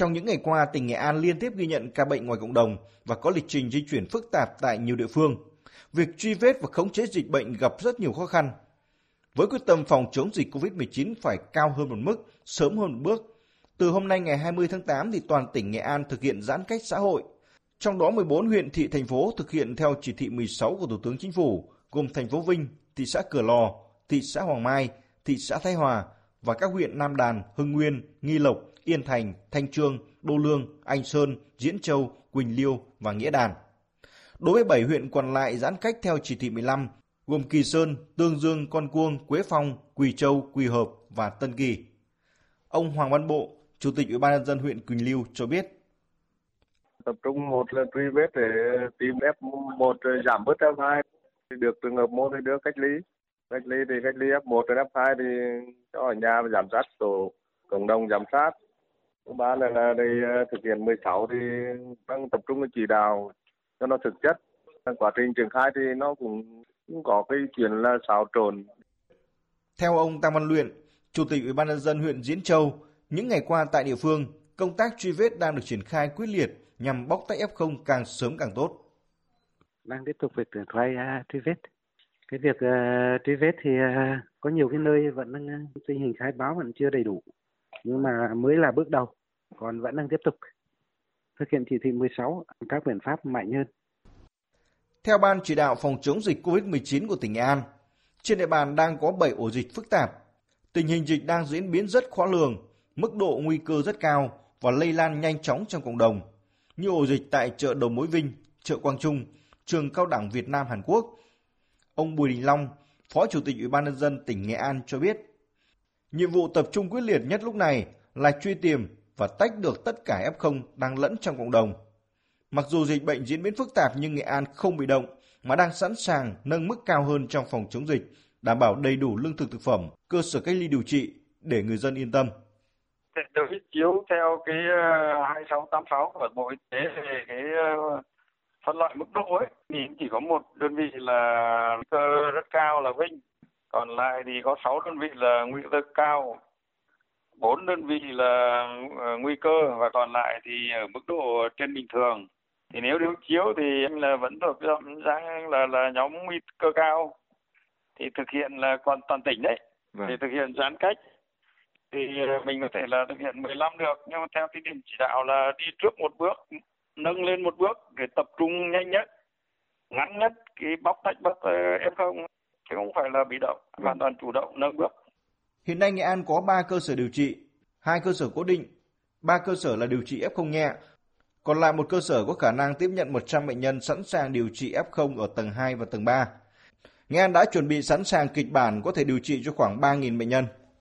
Trong những ngày qua, tỉnh Nghệ An liên tiếp ghi nhận ca bệnh ngoài cộng đồng và có lịch trình di chuyển phức tạp tại nhiều địa phương. Việc truy vết và khống chế dịch bệnh gặp rất nhiều khó khăn. Với quyết tâm phòng chống dịch COVID-19 phải cao hơn một mức, sớm hơn một bước, từ hôm nay ngày 20 tháng 8 thì toàn tỉnh Nghệ An thực hiện giãn cách xã hội. Trong đó 14 huyện thị thành phố thực hiện theo chỉ thị 16 của Thủ tướng Chính phủ, gồm thành phố Vinh, thị xã Cửa Lò, thị xã Hoàng Mai, thị xã Thái Hòa và các huyện Nam Đàn, Hưng Nguyên, Nghi Lộc, Yên Thành, Thanh Trương, Đô Lương, Anh Sơn, Diễn Châu, Quỳnh Liêu và Nghĩa Đàn. Đối với 7 huyện còn lại giãn cách theo chỉ thị 15, gồm Kỳ Sơn, Tương Dương, Con Cuông, Quế Phong, Quỳ Châu, Quỳ Hợp và Tân Kỳ. Ông Hoàng Văn Bộ, Chủ tịch Ủy ban nhân dân huyện Quỳnh Lưu cho biết. Tập trung một là truy vết để tìm F1 giảm bớt F2, được trường hợp một thì đưa cách ly. Cách ly thì cách ly F1 đến F2 thì cho ở nhà và giảm sát tổ cộng đồng giám sát. Thứ ba là, là đây ờ, thực hiện 16 thì đang tập trung chỉ đạo cho nó thực chất. Quá trình triển khai thì nó cũng, cũng có cái chuyện là xáo trộn. Theo ông Tăng Văn Luyện, Chủ tịch Ủy ban nhân dân huyện Diễn Châu, những ngày qua tại địa phương, công tác truy vết đang được triển khai quyết liệt nhằm bóc tách F0 càng sớm càng tốt. Đang tiếp tục việc triển khai uh, truy vết. Cái việc uh, truy vết thì uh, có nhiều cái nơi vẫn đang uh, tình hình khai báo vẫn chưa đầy đủ, nhưng mà mới là bước đầu, còn vẫn đang tiếp tục thực hiện chỉ thị 16 các biện pháp mạnh hơn. Theo Ban chỉ đạo phòng chống dịch COVID-19 của tỉnh Nghệ An, trên địa bàn đang có 7 ổ dịch phức tạp. Tình hình dịch đang diễn biến rất khó lường, mức độ nguy cơ rất cao và lây lan nhanh chóng trong cộng đồng, như ổ dịch tại chợ Đầu Mối Vinh, chợ Quang Trung, trường cao đẳng Việt Nam Hàn Quốc. Ông Bùi Đình Long, Phó Chủ tịch Ủy ban nhân dân tỉnh Nghệ An cho biết, nhiệm vụ tập trung quyết liệt nhất lúc này là truy tìm và tách được tất cả F0 đang lẫn trong cộng đồng. Mặc dù dịch bệnh diễn biến phức tạp nhưng Nghệ An không bị động mà đang sẵn sàng nâng mức cao hơn trong phòng chống dịch, đảm bảo đầy đủ lương thực thực phẩm, cơ sở cách ly điều trị để người dân yên tâm đối chiếu theo cái ờ, 2686 của Bộ Y tế về cái ờ, phân loại mức độ ấy thì chỉ có một đơn vị là nguy cơ rất cao là Vinh, còn lại thì có 6 đơn vị là nguy cơ cao, 4 đơn vị là ờ, nguy cơ và còn lại thì ở mức độ trên bình thường. Thì nếu đối chiếu thì anh là vẫn thuộc dạng là là nhóm nguy cơ cao. Thì thực hiện là còn toàn tỉnh đấy. Vâng. thì thực hiện giãn cách thì ờ, mình có thể là thực hiện 15 được. Nhưng mà theo cái điểm chỉ đạo là đi trước một bước nâng lên một bước để tập trung nhanh nhất ngắn nhất cái bóc tách bóc ờ, f0 chứ không phải là bị động hoàn toàn chủ động nâng bước hiện nay nghệ an có 3 cơ sở điều trị hai cơ sở cố định ba cơ sở là điều trị f0 nhẹ còn lại một cơ sở có khả năng tiếp nhận 100 bệnh nhân sẵn sàng điều trị F0 ở tầng 2 và tầng 3. Nghệ An đã chuẩn bị sẵn sàng kịch bản có thể điều trị cho khoảng 3.000 bệnh nhân.